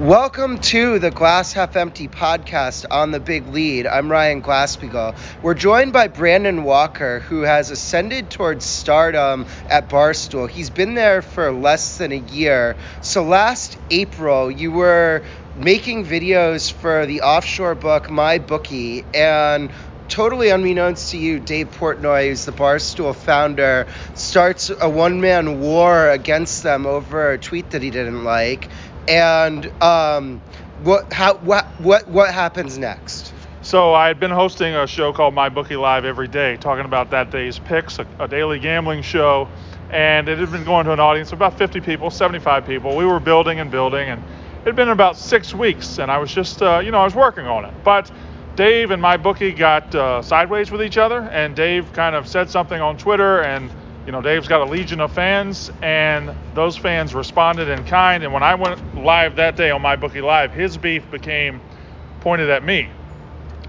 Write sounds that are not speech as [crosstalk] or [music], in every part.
Welcome to the Glass Half Empty podcast on the Big Lead. I'm Ryan Glasspiegel. We're joined by Brandon Walker, who has ascended towards stardom at Barstool. He's been there for less than a year. So last April, you were making videos for the offshore book My Bookie, and totally unbeknownst to you, Dave Portnoy, who's the Barstool founder, starts a one man war against them over a tweet that he didn't like. And um, what, how, what, what, what happens next? So I had been hosting a show called My Bookie Live every day, talking about that day's picks, a, a daily gambling show, and it had been going to an audience of about 50 people, 75 people. We were building and building, and it had been about six weeks, and I was just, uh, you know, I was working on it. But Dave and my bookie got uh, sideways with each other, and Dave kind of said something on Twitter, and you know, Dave's got a legion of fans, and those fans responded in kind. And when I went live that day on my bookie live, his beef became pointed at me.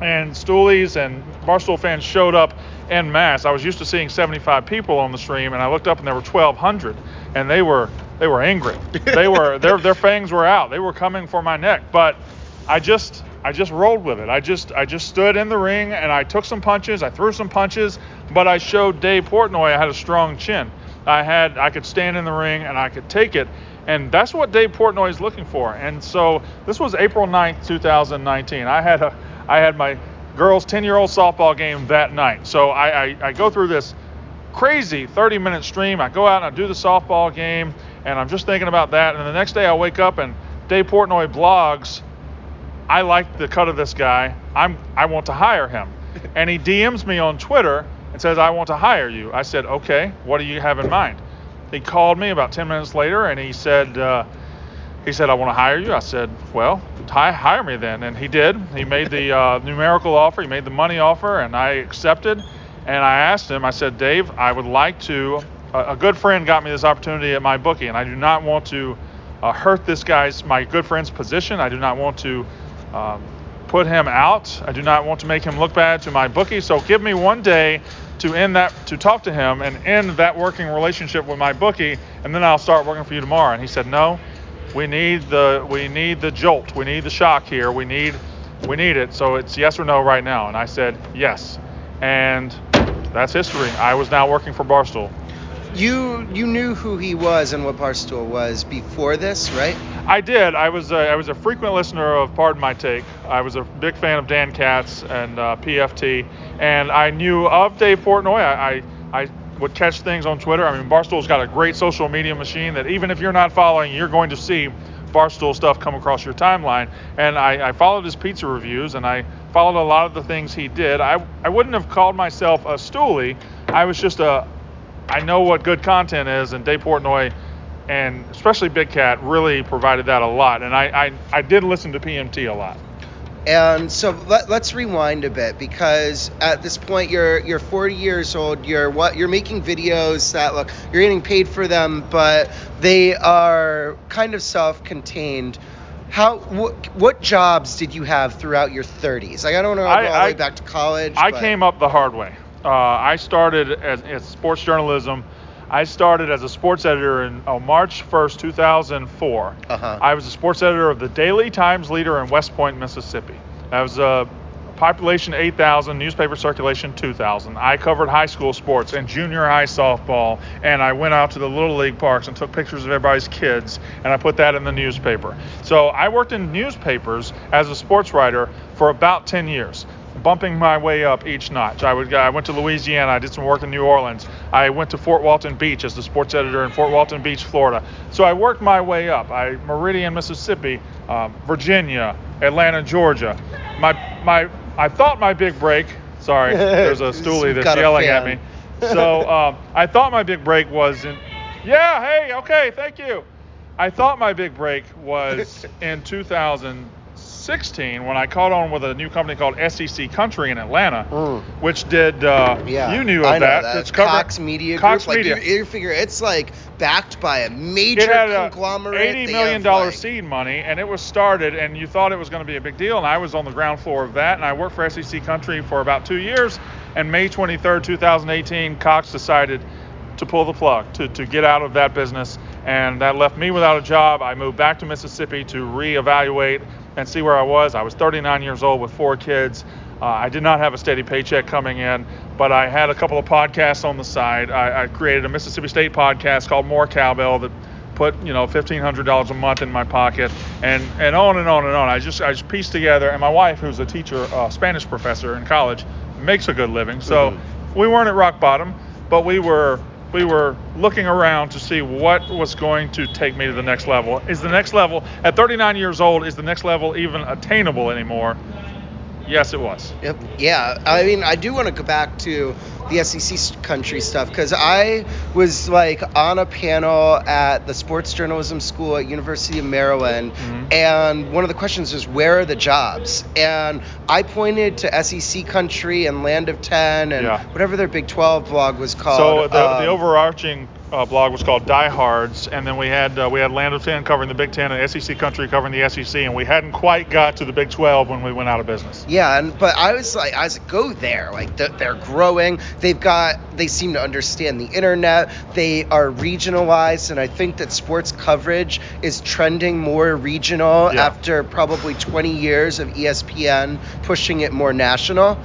And Stoolies and Barstool fans showed up en masse. I was used to seeing 75 people on the stream, and I looked up and there were 1,200, and they were they were angry. They were their their [laughs] fangs were out. They were coming for my neck. But I just I just rolled with it. I just I just stood in the ring and I took some punches. I threw some punches, but I showed Dave Portnoy I had a strong chin. I had I could stand in the ring and I could take it. And that's what Dave Portnoy is looking for. And so this was April 9th, 2019. I had a I had my girls 10-year-old softball game that night. So I, I, I go through this crazy 30 minute stream. I go out and I do the softball game and I'm just thinking about that. And the next day I wake up and Dave Portnoy blogs I like the cut of this guy. I'm I want to hire him. And he DMs me on Twitter and says I want to hire you. I said okay. What do you have in mind? He called me about 10 minutes later and he said uh, he said I want to hire you. I said well hire me then. And he did. He made the uh, numerical offer. He made the money offer and I accepted. And I asked him. I said Dave I would like to. A, a good friend got me this opportunity at my bookie and I do not want to uh, hurt this guy's my good friend's position. I do not want to um, put him out. I do not want to make him look bad to my bookie. So give me one day to end that, to talk to him and end that working relationship with my bookie, and then I'll start working for you tomorrow. And he said, no, we need the, we need the jolt, we need the shock here, we need, we need it. So it's yes or no right now. And I said yes, and that's history. I was now working for Barstool you you knew who he was and what Barstool was before this, right? I did. I was a, I was a frequent listener of Pardon My Take. I was a big fan of Dan Katz and uh, PFT, and I knew of Dave Portnoy. I, I, I would catch things on Twitter. I mean, Barstool's got a great social media machine that even if you're not following, you're going to see Barstool stuff come across your timeline. And I, I followed his pizza reviews and I followed a lot of the things he did. I, I wouldn't have called myself a stoolie. I was just a, I know what good content is, and Dave Portnoy and especially Big Cat really provided that a lot. And I, I, I did listen to PMT a lot. And so let, us rewind a bit because at this point you're you're 40 years old. You're what you're making videos that look you're getting paid for them, but they are kind of self-contained. How what, what jobs did you have throughout your 30s? Like I don't know I, go all the way back to college. I but... came up the hard way. Uh, I started as, as, sports journalism. I started as a sports editor in oh, March 1st, 2004. Uh-huh. I was a sports editor of the Daily Times Leader in West Point, Mississippi. That was a population 8,000, newspaper circulation 2,000. I covered high school sports and junior high softball, and I went out to the little league parks and took pictures of everybody's kids, and I put that in the newspaper. So I worked in newspapers as a sports writer for about 10 years bumping my way up each notch. I would I went to Louisiana. I did some work in New Orleans. I went to Fort Walton Beach as the sports editor in Fort Walton Beach, Florida. So I worked my way up. I Meridian, Mississippi, um, Virginia, Atlanta, Georgia. My my I thought my big break. Sorry, [laughs] there's a stoolie that's yelling at me. So [laughs] um, I thought my big break was in. Yeah. Hey. Okay. Thank you. I thought my big break was [laughs] in 2000. 16 when I caught on with a new company called SEC Country in Atlanta, mm. which did uh, yeah, you knew of I that. that. It's Cox Media Cox Group. Media. Like you, you figure it's like backed by a major it had conglomerate. A 80 million dollar like... seed money, and it was started, and you thought it was going to be a big deal, and I was on the ground floor of that, and I worked for SEC Country for about two years. And May 23rd, 2018, Cox decided to pull the plug, to, to get out of that business. And that left me without a job. I moved back to Mississippi to reevaluate and see where I was. I was 39 years old with four kids. Uh, I did not have a steady paycheck coming in, but I had a couple of podcasts on the side. I, I created a Mississippi State podcast called More Cowbell that put you know fifteen hundred dollars a month in my pocket, and and on and on and on. I just I just pieced together. And my wife, who's a teacher, uh, Spanish professor in college, makes a good living. So mm-hmm. we weren't at rock bottom, but we were we were looking around to see what was going to take me to the next level. Is the next level at 39 years old? Is the next level even attainable anymore? Yes, it was. Yep. Yeah. I mean, I do want to go back to the SEC country stuff because I was like on a panel at the sports journalism school at University of Maryland, mm-hmm. and one of the questions was where are the jobs? And I pointed to SEC country and Land of Ten and yeah. whatever their Big 12 blog was called. So the, um, the overarching uh, blog was called Diehards, and then we had uh, we had Land of Ten covering the Big Ten and SEC Country covering the SEC, and we hadn't quite got to the Big 12 when we went out of business. Yeah, and but I was like, I was like, go there, like they're growing. They've got, they seem to understand the internet. They are regionalized, and I think that sports coverage is trending more regional yeah. after probably 20 years of ESPN pushing it more national.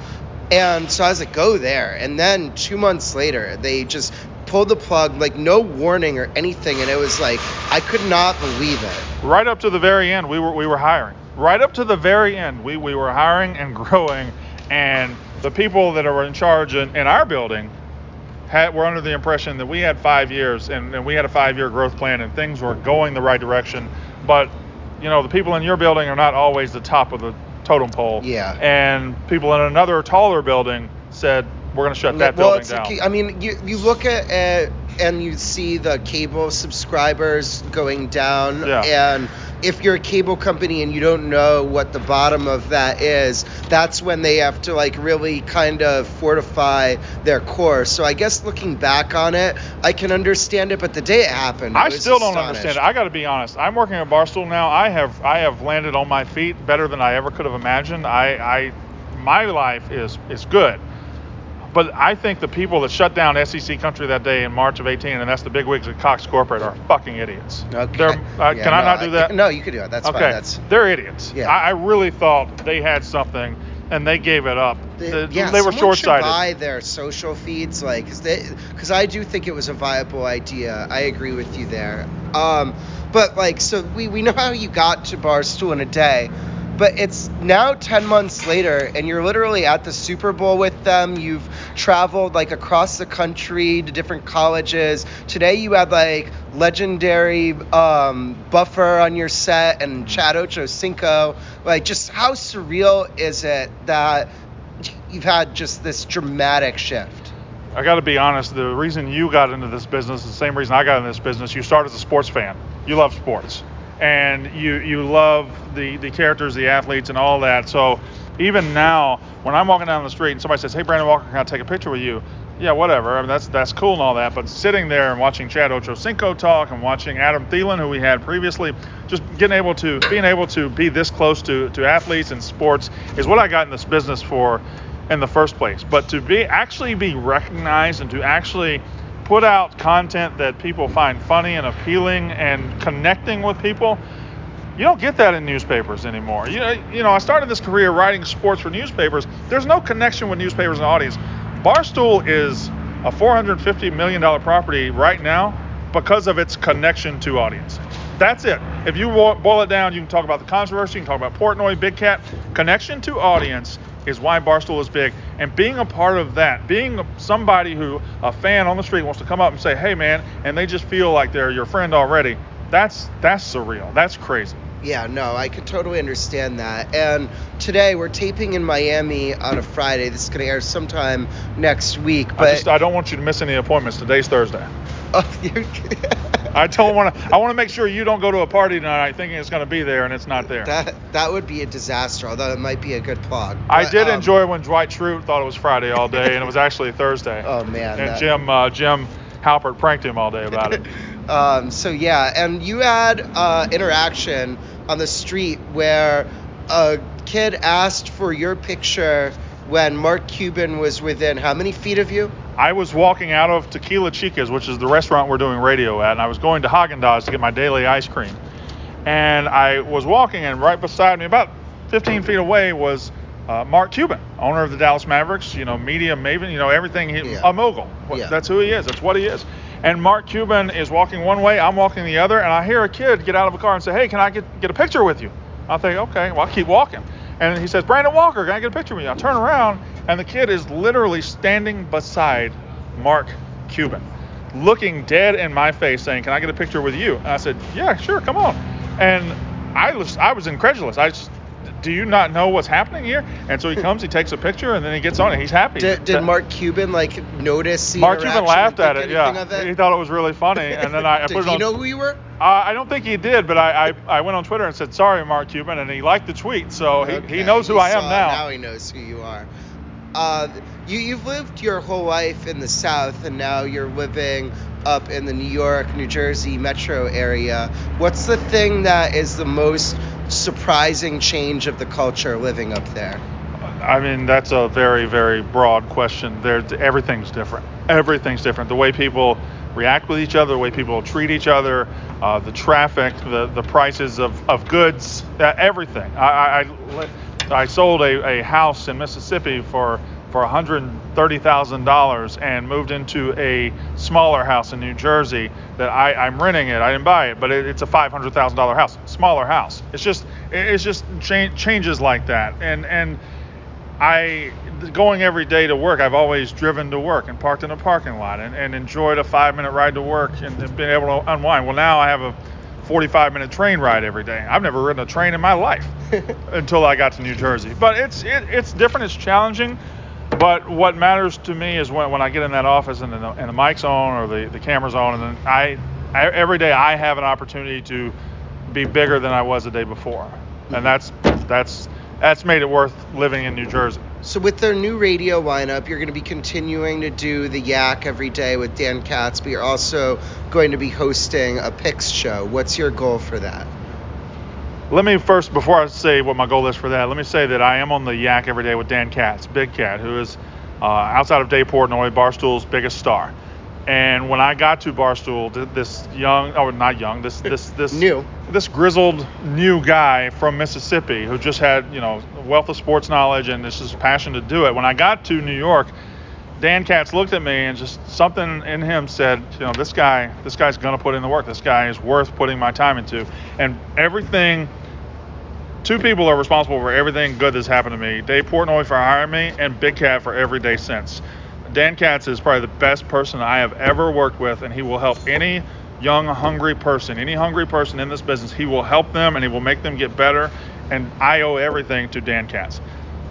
And so I was like, go there. And then two months later, they just pulled the plug, like no warning or anything, and it was like I could not believe it. Right up to the very end, we were we were hiring. Right up to the very end, we, we were hiring and [laughs] growing, and the people that are in charge in, in our building had, were under the impression that we had five years and, and we had a five year growth plan and things were going the right direction. But you know, the people in your building are not always the top of the totem pole. Yeah. And people in another taller building said, we're going to shut that well, building down. I mean, you, you look at it and you see the cable subscribers going down yeah. and if you're a cable company and you don't know what the bottom of that is, that's when they have to like really kind of fortify their core. So I guess looking back on it, I can understand it, but the day it happened, I, still don't understand it. I got to be honest. I'm working at Barstool now. I have I have landed on my feet better than I ever could have imagined. I, I my life is is good but I think the people that shut down SEC Country that day in March of 18, and that's the big wigs at Cox Corporate, are fucking idiots. Okay. Uh, yeah, can I not do that? no, you can do it. That's okay. fine. That's they're idiots. Yeah. I, I really thought they had something and they gave it up. They, yeah, they were short-sighted. Should buy their social feeds, like, because I do think it was a viable idea. I agree with you there. Um, but like, so we we know how you got to Barstool in a day. But it's now 10 months later, and you're literally at the Super Bowl with them. You've traveled like across the country to different colleges. Today you had like legendary um, Buffer on your set and Chad Ochocinco. Like, just how surreal is it that you've had just this dramatic shift? I got to be honest. The reason you got into this business the same reason I got into this business. You started as a sports fan. You love sports and you you love the the characters, the athletes, and all that. So even now, when I'm walking down the street and somebody says, "Hey, Brandon Walker, can I take a picture with you?" Yeah, whatever. I mean, that's that's cool and all that. But sitting there and watching Chad Ochocinco talk and watching Adam Thielen, who we had previously, just getting able to being able to be this close to to athletes and sports is what I got in this business for in the first place. But to be actually be recognized and to actually put out content that people find funny and appealing and connecting with people. You don't get that in newspapers anymore. You know, you know, I started this career writing sports for newspapers. There's no connection with newspapers and audience. Barstool is a $450 million property right now because of its connection to audience. That's it. If you boil it down, you can talk about the controversy, you can talk about Portnoy, Big Cat. Connection to audience is why Barstool is big. And being a part of that, being somebody who a fan on the street wants to come up and say, "Hey, man," and they just feel like they're your friend already. That's that's surreal. That's crazy. Yeah, no, I could totally understand that. And today we're taping in Miami on a Friday. This is going to air sometime next week. But I, just, I don't want you to miss any appointments. Today's Thursday. [laughs] Oh. I don't want to. I want to make sure you don't go to a party tonight thinking it's going to be there and it's not there. That that would be a disaster. Although it might be a good plug. But, I did um, enjoy when Dwight Schrute thought it was Friday all day and it was actually Thursday. Oh man. And that... Jim uh, Jim Halpert pranked him all day about it. [laughs] um, so yeah, and you had uh, interaction on the street where a kid asked for your picture when Mark Cuban was within how many feet of you? I was walking out of Tequila Chicas, which is the restaurant we're doing radio at, and I was going to Haagen Dazs to get my daily ice cream. And I was walking, and right beside me, about 15 feet away, was uh, Mark Cuban, owner of the Dallas Mavericks. You know, media maven. You know, everything. He, Yeah. A mogul. Yeah. That's who he is. That's what he is. And Mark Cuban is walking one way, I'm walking the other, and I hear a kid get out of a car and say, "Hey, can I get get a picture with you?" I think, okay, well, I'll keep walking. And he says, Brandon Walker, can I get a picture with you? I turn around, and the kid is literally standing beside Mark Cuban, looking dead in my face, saying, "Can I get a picture with you?" And I said, "Yeah, sure, come on." And I was I was incredulous. I just, do you not know what's happening here? And so he comes, he takes a picture, and then he gets on it. He's happy. Did, did Mark Cuban like notice Mark Cuban laughed at it. Yeah, he thought it was really funny, and then I, I [laughs] Did put it he on. know who you were? Uh, I don't think he did, but I, I, I went on Twitter and said sorry, Mark Cuban, and he liked the tweet, so he, Okay, he knows who he I am now. Now he knows who you are. Uh, you you've lived your whole life in the South, and now you're living up in the New York, New Jersey metro area. What's the thing that is the most surprising change of the culture living up there? I mean, that's a very, very broad question. There, everything's different. Everything's different. The way people react with each other, the way people treat each other, uh, the traffic, the, the prices of, of goods, uh, everything. I, I, I, I sold a, a house in Mississippi for for $130,000 and moved into a smaller house in New Jersey that I, I'm renting it. I didn't buy it, but it, it's a $500,000 house, smaller house. It's just it- it's just cha- changes like that. And and I going every day to work. I've always driven to work and parked in a parking lot and, and enjoyed a five minute ride to work and, and been able to unwind. Well, now I have a 45 minute train ride every day. I've never ridden a train in my life [laughs] until I got to New Jersey. But it's it, it's different. It's challenging. But what matters to me is when, when I get in that office and the, and the mic's on or the, the camera's on, and then I, I every day I have an opportunity to be bigger than I was the day before, and mm-hmm. that's that's that's made it worth living in New Jersey. So with their new radio lineup, you're going to be continuing to do the Yak every day with Dan Katz, but you're also going to be hosting a picks show. What's your goal for that? Let me first, before I say what my goal is for that, let me say that I am on the Yak every day with Dan Katz, Big Cat, who is uh, outside of Dave Portnoy, Barstool's biggest star. And when I got to Barstool, this young, or not young, this this [laughs] this New. this grizzled new guy from Mississippi who just had you know wealth of sports knowledge and this is passion to do it. When I got to New York, Dan Katz looked at me and just something in him said, you know, this guy, this guy's gonna put in the work. This guy is worth putting my time into. And everything, two people are responsible for everything good that's happened to me. Dave Portnoy for hiring me, and Big Cat for every day since. Dan Katz is probably the best person I have ever worked with, and he will help any young, hungry person, any hungry person in this business. He will help them and he will make them get better. And I owe everything to Dan Katz.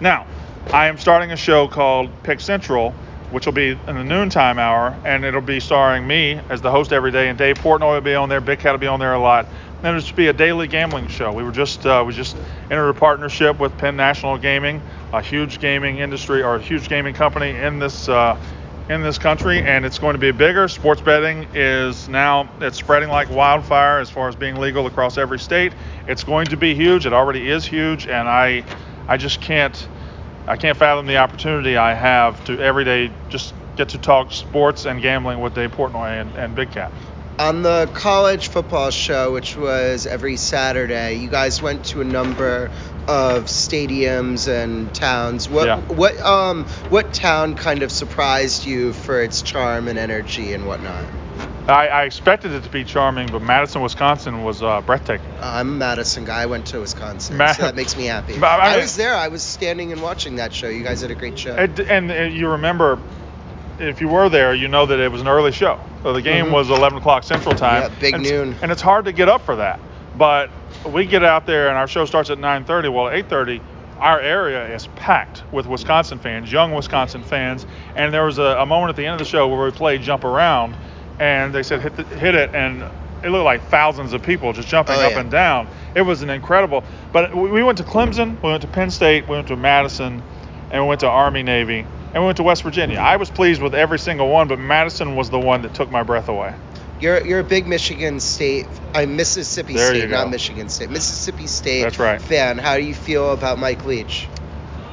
Now, I am starting a show called Pick Central, which will be in the noontime hour, and it'll be starring me as the host every day, and Dave Portnoy will be on there, Big Cat will be on there a lot. Then it'll just be a daily gambling show. We were just uh, we just entered a partnership with Penn National Gaming, a huge gaming industry or a huge gaming company in this uh, in this country, and it's going to be bigger. Sports betting is now it's spreading like wildfire as far as being legal across every state. It's going to be huge. It already is huge, and I I just can't I can't fathom the opportunity I have to every day just get to talk sports and gambling with Dave Portnoy and, and Big Cat. On the college football show, which was every Saturday, you guys went to a number of stadiums and towns. What Yeah. what um what town kind of surprised you for its charm and energy and whatnot? I, I expected it to be charming, but Madison, Wisconsin was uh, breathtaking. I'm a Madison guy. I went to Wisconsin, Ma- so that makes me happy. I I, was there. I was standing and watching that show. You guys did a great show. And, and, and you remember, if you were there, you know that it was an early show. So the game Mhm. was 11 o'clock Central Time. Yeah, big and it's- noon. And it's hard to get up for that. But we get out there and our show starts at 9:30. Well, at 8:30, our area is packed with Wisconsin fans, young Wisconsin fans. And there was a, a moment at the end of the show where we played jump around, and they said hit the, hit it, and it looked like thousands of people just jumping Oh, up yeah. and down. It was an incredible. But we we went to Clemson, we went to Penn State, we went to Madison, and we went to Army Navy, and we went to West Virginia. I was pleased with every single one, but Madison was the one that took my breath away. You're you're a big Michigan State, uh, Mississippi There State, not Michigan State, Mississippi State That's right. fan. How do you feel about Mike Leach?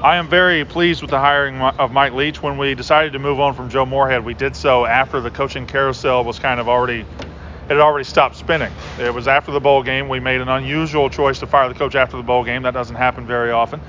I am very pleased with the hiring of Mike Leach. When we decided to move on from Joe Moorhead, we did so after the coaching carousel was kind of already it had already stopped spinning. It was after the bowl game. We made an unusual choice to fire the coach after the bowl game. That doesn't happen very often.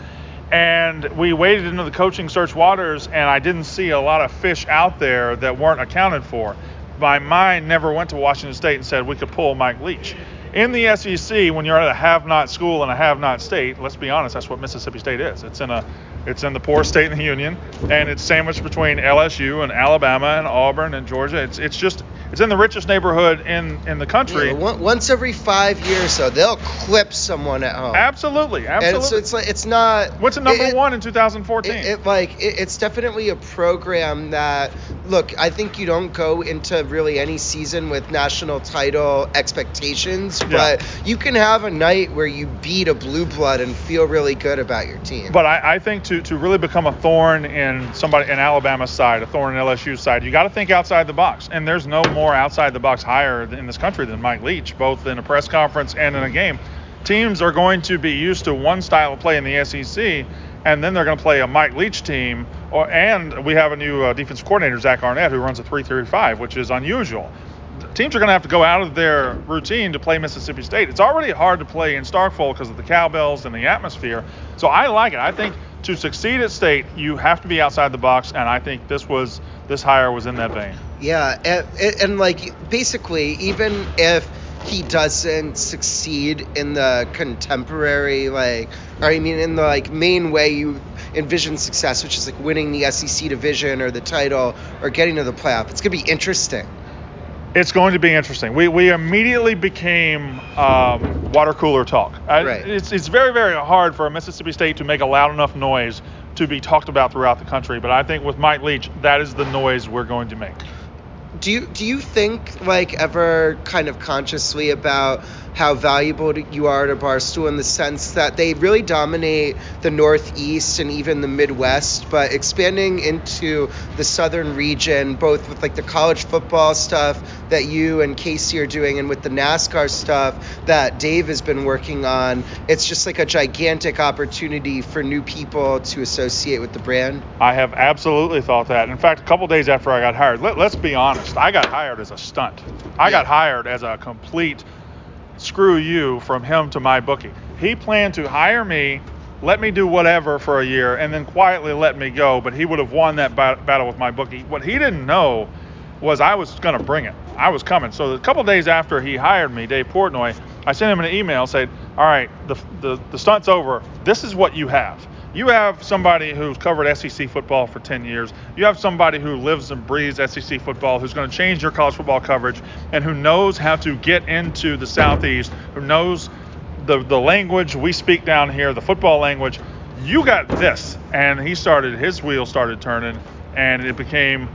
And we waded into the coaching search waters, and I didn't see a lot of fish out there that weren't accounted for. My mind never went to Washington State and said we could pull Mike Leach in the SEC, when you're at a have-not school and a have-not state, let's be honest, that's what Mississippi State is. It's in a, it's in the poorest state in the union, and it's sandwiched between LSU and Alabama and Auburn and Georgia. It's, it's just, it's in the richest neighborhood in in the country. Yeah, once every five years, so they'll clip someone at home. Absolutely, absolutely. And so it's like it's not. What's the number it, one in 2014? It, it like it, it's definitely a program that look. I think you don't go into really any season with national title expectations, yeah. but you can have a night where you beat a blue blood and feel really good about your team. But I, I think to to really become a thorn in somebody in Alabama's side, a thorn in LSU's side, you got to think outside the box, and there's no more outside the box hire in this country than Mike Leach, both in a press conference and in a game. Teams are going to be used to one style of play in the SEC, and then they're going to play a Mike Leach team. Or, and we have a new uh, defense coordinator, Zach Arnett, who runs a 3-3-5, which is unusual. Teams are going to have to go out of their routine to play Mississippi State. It's already hard to play in Starkville because of the cowbells and the atmosphere. So I like it. I think to succeed at state, you have to be outside the box, and I think this was this hire was in that vein. Yeah, and, and like basically, even if he doesn't succeed in the contemporary like or I mean in the like main way you envision success, which is like winning the SEC division or the title or getting to the playoff. It's gonna be interesting. It's going to be interesting. We, we immediately became um, water cooler talk. Right. It's, it's very, very hard for a Mississippi State to make a loud enough noise to be talked about throughout the country. But I think with Mike Leach, that is the noise we're going to make. Do you do you think like ever kind of consciously about how valuable you are to Barstool in the sense that they really dominate the Northeast and even the Midwest, but expanding into the Southern region, both with like the college football stuff that you and Casey are doing and with the NASCAR stuff that Dave has been working on, it's just like a gigantic opportunity for new people to associate with the brand. I have absolutely thought that. In fact, a couple days after I got hired, let, us be honest, I got hired as a stunt. I yeah. got hired as a complete screw you from him to my bookie. He planned to hire me, let me do whatever for a year, and then quietly let me go. But he would have won that battle with my bookie. What he didn't know was I was going to bring it. I was coming. So a couple days after he hired me, Dave Portnoy, I sent him an email saying, "All right, the, the the stunt's over. This is what you have." You have somebody who's covered SEC football for 10 years. You have somebody who lives and breathes SEC football, who's going to change your college football coverage, and who knows how to get into the Southeast, who knows the, the language we speak down here, the football language. You got this. And he started, his wheel started turning, and it became,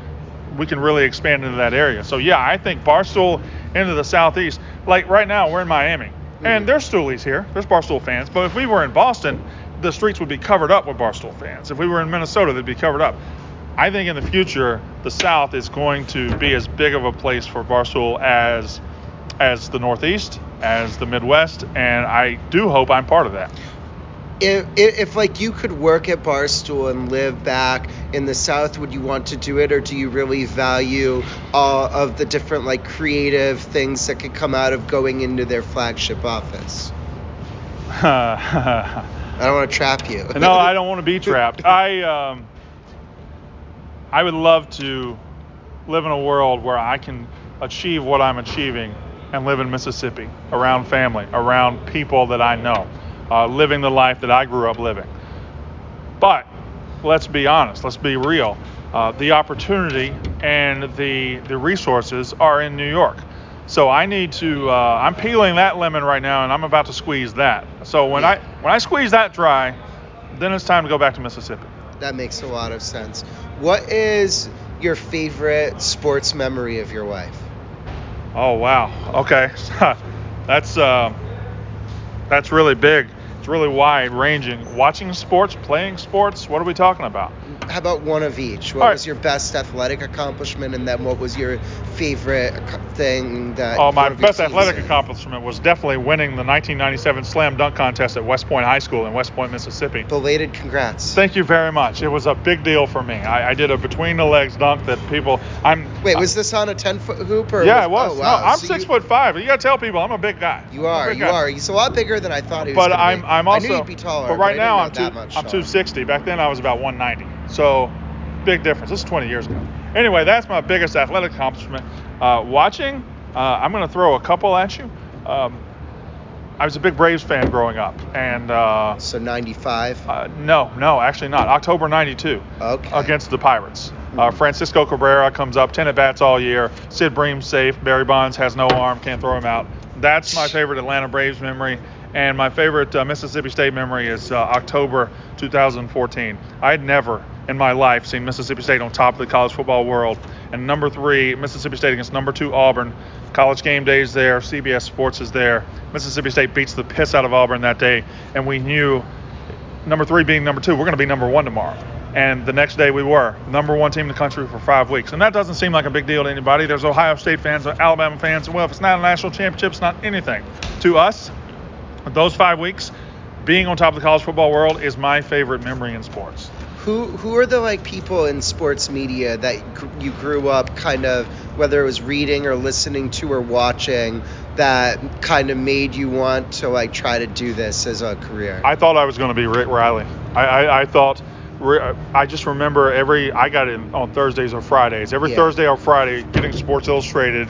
we can really expand into that area. So, yeah, I think Barstool into the Southeast, like right now, we're in Miami. And mm-hmm. there's Stoolies here, there's Barstool fans. But if we were in Boston, the streets would be covered up with Barstool fans. If we were in Minnesota, they'd be covered up. I think in the future, the South is going to be as big of a place for Barstool as as the Northeast, as the Midwest, and I do hope I'm part of that. If, if, like you could work at Barstool and live back in the South, would you want to do it, or do you really value all of the different like creative things that could come out of going into their flagship office? [laughs] I don't want to trap you. [laughs] no, I don't want to be [laughs] trapped. I um, I would love to live in a world where I can achieve what I'm achieving and live in Mississippi, around family, around people that I know, uh, living the life that I grew up living. But let's be honest, let's be real. Uh, the opportunity and the the resources are in New York. So I need to. Uh, I'm peeling that lemon right now, and I'm about to squeeze that. So when I when I squeeze that dry, then it's time to go back to Mississippi. That makes a lot of sense. What is your favorite sports memory of your wife? Oh wow. Okay, [laughs] that's uh, that's really big. Really wide ranging. Watching sports, playing sports. What are we talking about? How about one of each? What was your best athletic accomplishment, and then what was your favorite thing that? Oh, my one of your best athletic did? accomplishment was definitely winning the 1997 slam dunk contest at West Point High School in West Point, Mississippi. Belated congrats. Thank you very much. It was a big deal for me. I, I did a between the legs dunk that people. I'm. Wait, was this on a 10 foot hoop or? Yeah, it was. Oh, wow. No, I'm So six you, foot five. You gotta tell people I'm a big guy. You are, you guy. are. He's a lot bigger than I thought he was. But I'm be. I'm also. I knew you'd be taller. But right I now I'm two, much I'm taller. 260. Back then I was about 190. So big difference. This is 20 years ago. Anyway, that's my biggest athletic accomplishment. Uh, watching, uh, I'm gonna throw a couple at you. Um, I was a big Braves fan growing up, and uh, So 95. uh, no, no, actually not. October '92 Okay. against the Pirates. Uh, Francisco Cabrera comes up, 10 at bats all year. Sid Bream's safe. Barry Bonds has no arm, can't throw him out. That's my favorite Atlanta Braves memory. And my favorite uh, Mississippi State memory is uh, October 2014. I had never in my life seen Mississippi State on top of the college football world. And number three, Mississippi State against number two Auburn. College game days there. CBS Sports is there. Mississippi State beats the piss out of Auburn that day, and we knew number three being number two, we're going to be number one tomorrow. And the next day we were number one team in the country for five weeks. And that doesn't seem like a big deal to anybody. There's Ohio State fans, Alabama fans. Well, if it's not a national championship, it's not anything. To us, those five weeks, being on top of the college football world is my favorite memory in sports. Who who are the like people in sports media that gr- you grew up kind of whether it was reading or listening to or watching that kind of made you want to like try to do this as a career? I thought I was going to be Rick Reilly. I, I, I thought, I just remember every, I got it on Thursdays or Fridays. Every Yeah. Thursday or Friday, getting Sports Illustrated,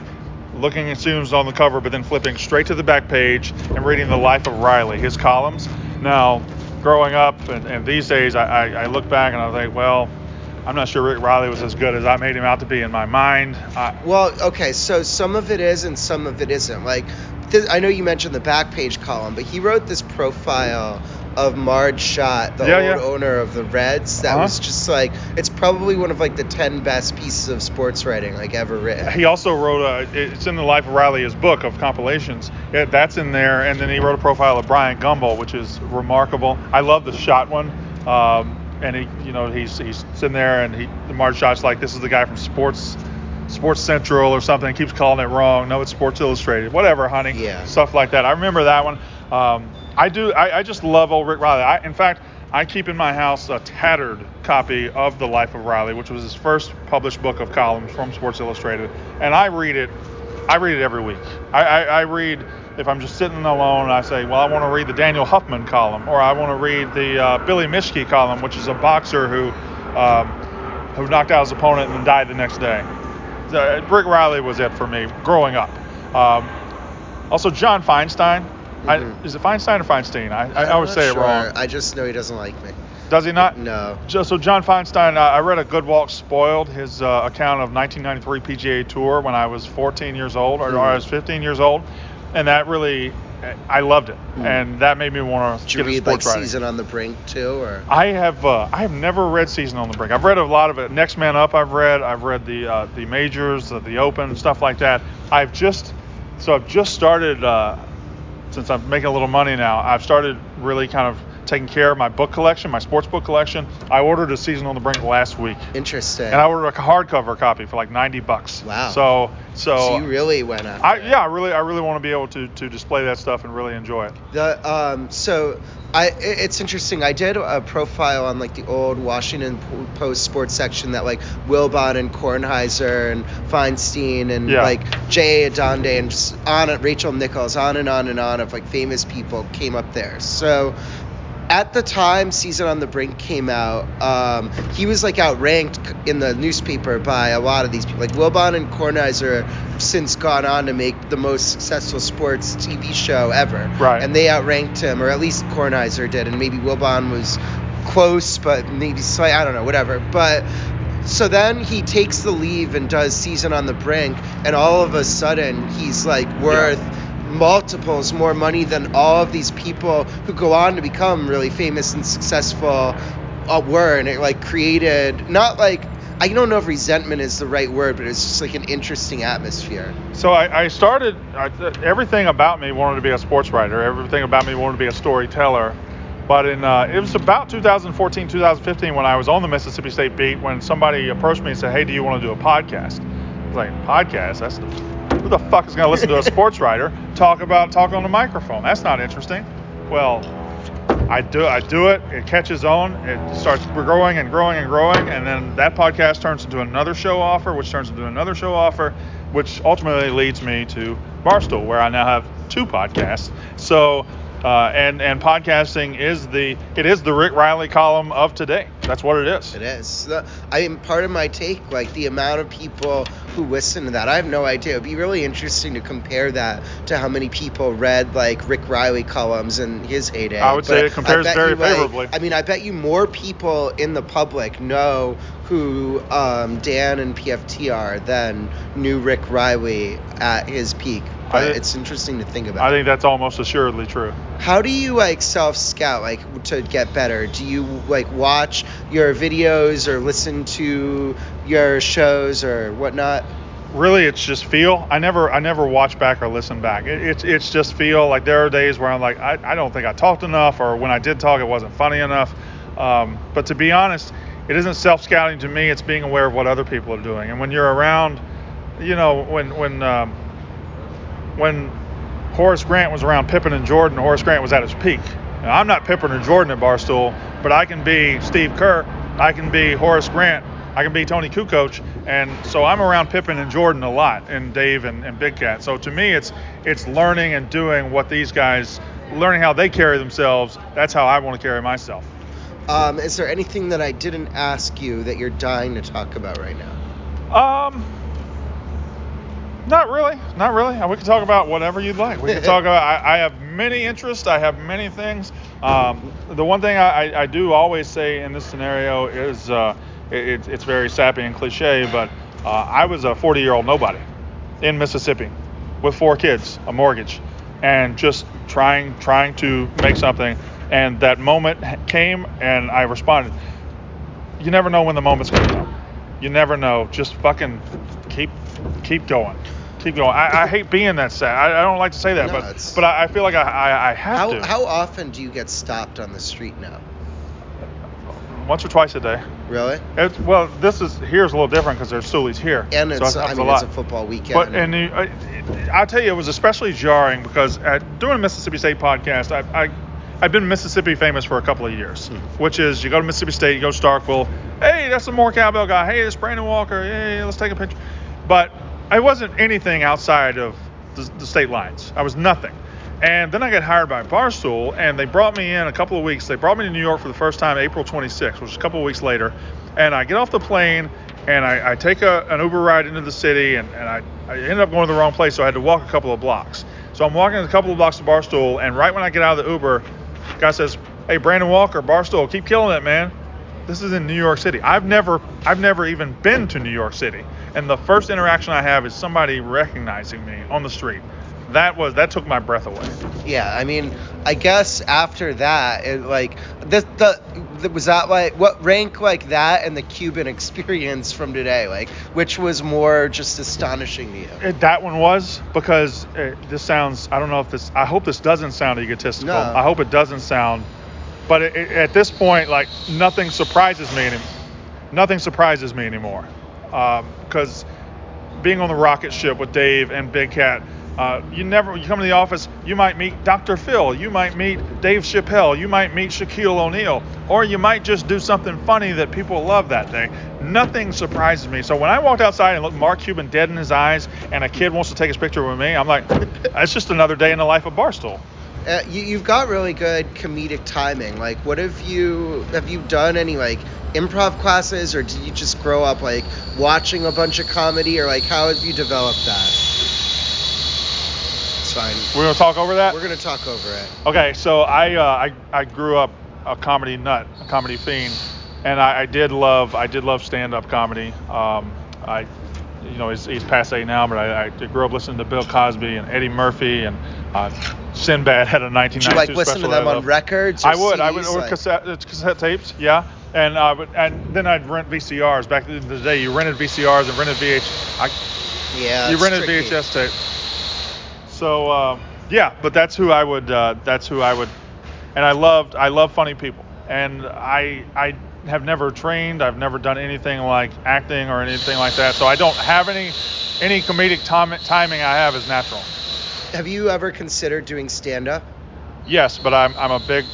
looking as soon on the cover, but then flipping straight to the back page and reading the life of Reilly, his columns. Now, growing up and, and these days, I, I, I look back and I think, well, I'm not sure Rick Reilly was as good as I made him out to be in my mind. I, Well, okay, so some of it is and some of it isn't. Like, this, I know you mentioned the back page column, but he wrote this profile of Marge Schott, the Yeah, old yeah. owner of the Reds. That Uh-huh. was just like, it's probably one of like the 10 best pieces of sports writing like ever written. He also wrote a. It's in the Life of Reilly, his book of compilations. Yeah, that's in there, and then he wrote a profile of Bryant Gumbel, which is remarkable. I love the Schott one. Um, and he, you know, he's he's sitting there, and he, the Marge Schott's like, this is the guy from Sports, Sports Central or something. Keeps calling it wrong. No, it's Sports Illustrated. Whatever, honey. Yeah. Stuff like that. I remember that one. Um, I do. I, I just love old Rick Reilly. I, in fact, I keep in my house a tattered copy of The Life of Reilly, which was his first published book of columns from Sports Illustrated, and I read it. I read it every week. I, I, I read if I'm just sitting alone. I say, well, I want to read the Daniel Huffman column, or I want to read the uh, Billy Miske column, which is a boxer who um, who knocked out his opponent and died the next day. The, Rick Reilly was it for me growing up. Um, also, John Feinstein. I, Mhm. is it Feinstein or Feinstein? I, I always say sure. it wrong. I just know he doesn't like me. Does he not? No. So John Feinstein, uh, I read a Good Walk Spoiled, his uh, account of 1993 PGA Tour when I was 14 years old, or, or I was 15 years old, and that really, I loved it, Mm. and that made me want to Did you get into read like writing. Season on the Brink too, or? I have uh, I have never read Season on the Brink. I've read a lot of it. Next Man Up, I've read. I've read the uh, the majors, uh, the Open, stuff like that. I've just so I've just started uh, since I'm making a little money now. I've started really kind of taking care of my book collection, my sports book collection. I ordered a Season on the Brink last week, Interesting. and I ordered a hardcover copy for like 90 bucks. Wow. So so. so you really went after I, it. yeah, I really, I really want to be able to, to display that stuff and really enjoy it. The um so I it's interesting. I did a profile on like the old Washington Post sports section that like Wilbon and Kornheiser and Feinstein and Yeah. like Jay Adande and just on it Rachel Nichols on and on and on of like famous people came up there. So at the time season on the brink came out um, he was like outranked in the newspaper by a lot of these people. Like wilbon and kornheiser have since gone on to make the most successful sports tv show ever. Right. and they outranked him or at least kornheiser did and maybe wilbon was close but maybe slight i don't know whatever. But so then he takes the leave and does season on the brink and all of a sudden he's like worth multiples more money than all of these people who go on to become really famous and successful uh, were and it like created not like I don't know if resentment is the right word, but it's just like an interesting atmosphere. So I, I started. I, everything about me wanted to be a sports writer. Everything about me wanted to be a storyteller. But in uh, it was about 2014, 2015 when I was on the Mississippi State beat when somebody approached me and said, "Hey, do you want to do a podcast?" It's like podcast. That's the, who the fuck is gonna listen to a sports writer talk about talk on the microphone? That's not interesting. Well, I do I do it. It catches on. It starts growing and growing and growing, and then that podcast turns into another show offer, which turns into another show offer, which ultimately leads me to Barstool, where I now have two podcasts. So uh, and and podcasting is the it is the Rick Reilly column of today. That's what it is. It is. I am Pardon My Take, like the amount of people who listen to that. I have no idea. It'd be really interesting to compare that to how many people read like Rick Reilly columns in his heyday. I would But say it compares very you, like- favorably. I mean, I bet you more people in the public know who um, Dan and PFT are than knew Rick Reilly at his peak. But it's interesting to think about. I think that's almost assuredly true. How do you like self scout like to get better? Do you like watch your videos or listen to your shows or whatnot? really it's just feel i never i never watch back or listen back it, it's it's just feel like there are days where i'm like I, I don't think i talked enough or when i did talk it wasn't funny enough um, but to be honest it isn't self-scouting to me it's being aware of what other people are doing and when you're around you know when when um, when Horace Grant was around Pippen and Jordan, Horace Grant was at his peak. Now, I'm not Pippen or Jordan at Barstool, but I can be Steve Kerr, I can be Horace Grant, I can be Toni Kukoc, and so I'm around Pippen and Jordan a lot, and Dave and, and Big Cat. So to me, it's it's learning and doing what these guys, learning how they carry themselves. That's how I want to carry myself. Um, is there anything that I didn't ask you that you're dying to talk about right now? Um, not really, not really. We can talk about whatever you'd like. We can talk about. I, I have many interests. I have many things. Um, the one thing I, I, do always say in this scenario is uh, it, it's very sappy and cliche, but uh, I was a 40 year old nobody in Mississippi with four kids, a mortgage, and just trying trying to make something. And that moment came, and I responded. You never know when the moment's gonna come. You never know. Just fucking keep keep going. Keep going. I, I hate being that sad. I, I don't like to say that, No, but it's- but I, I feel like I, I, I have How to. how often do you get stopped on the street now? Once or twice a day. Really? It's, well, this is here's a little different because there's Stoolies here. And it's it I happens mean a lot. it's a football weekend. But and you- I, I'll tell you, it was especially jarring because at doing a Mississippi State podcast, I, I I've been Mississippi famous for a couple of years, Hmm. which is you go to Mississippi State, you go to Starkville, hey, that's a more cowbell guy, hey, that's Brandon Walker, hey, let's take a picture. But I wasn't anything outside of the, the state lines. I was nothing. And then I got hired by Barstool, and they brought me in a couple of weeks. They brought me to New York for the first time April 26th, which is a couple of weeks later. And I get off the plane, and I, I take a, an Uber ride into the city, and, and I, I ended up going to the wrong place, so I had to walk a couple of blocks. So I'm walking a couple of blocks to Barstool, and right when I get out of the Uber, guy says, "Hey, Brandon Walker, Barstool, keep killing it, man." This is in New York City. I've never, I've never even been to New York City, and the first interaction I have is somebody recognizing me on the street. That was that took my breath away. Yeah, I mean, I guess after that, it, like the, the the was that like what rank like that and the Cuban experience from today, like which was more just astonishing to you? It, that one was because uh this sounds. I don't know if this. I hope this doesn't sound egotistical. No. I hope it doesn't sound. But it, it- at this point, like nothing surprises me anymore. Nothing surprises me anymore. Because being on the rocket ship with Dave and Big Cat, uh, you never. You come to the office, you might meet Dr. Phil, you might meet Dave Chappelle, you might meet Shaquille O'Neal, or you might just do something funny that people love that day. Nothing surprises me. So when I walked outside and looked Mark Cuban dead in his eyes, and a kid wants to take his picture with me, I'm like, [laughs] it's just another day in the life of Barstool. Uh, you, you've got really good comedic timing. Like, what have you have you done any like improv classes, or did you just grow up like watching a bunch of comedy, or like how have you developed that? It's fine. We're gonna talk over that. We're gonna talk over it. Okay, so I uh, I I grew up a comedy nut, a comedy fiend, and I, I did love I did love stand up comedy. Um, I you know he's, he's passe now, but I, I grew up listening to Bill Cosby and Eddie Murphy and uh, Sinbad had a 1992 Did you like listen to them on records? Or I would, I would, CDs? or Like- cassette, cassette tapes, yeah. And uh, but, and then I'd rent VCRs. Back in the day, you rented VCRs and rented VH. I, Yeah. you rented tricky. VHS tape. So um, yeah, but that's who I would. Uh, that's who I would. And I loved. I love funny people. And I I have never trained. I've never done anything like acting or anything like that. So I don't have any any comedic tom- timing I have is natural. Have you ever considered doing stand up? Yes, but I'm I'm a big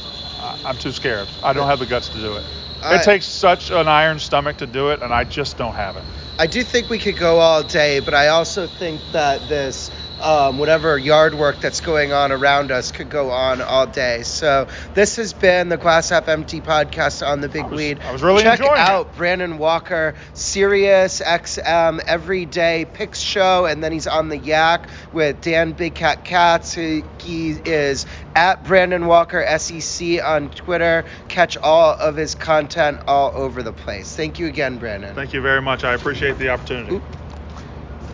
I'm too scared. I don't have the guts to do it. I- it takes such an iron stomach to do it, and I just don't have it. I do think we could go all day, but I also think that this um, whatever yard work that's going on around us could go on all day. So this has been the Glass Half Empty podcast on the Big I was- Lead. I was really Check enjoying it. out Brandon Walker, Sirius XM everyday picks show, and then he's on the Yak with Dan Big Cat Katz. He, he is at Brandon Walker SEC on Twitter. Catch all of his content all over the place. Thank you again, Brandon. Thank you very much. I appreciate the opportunity.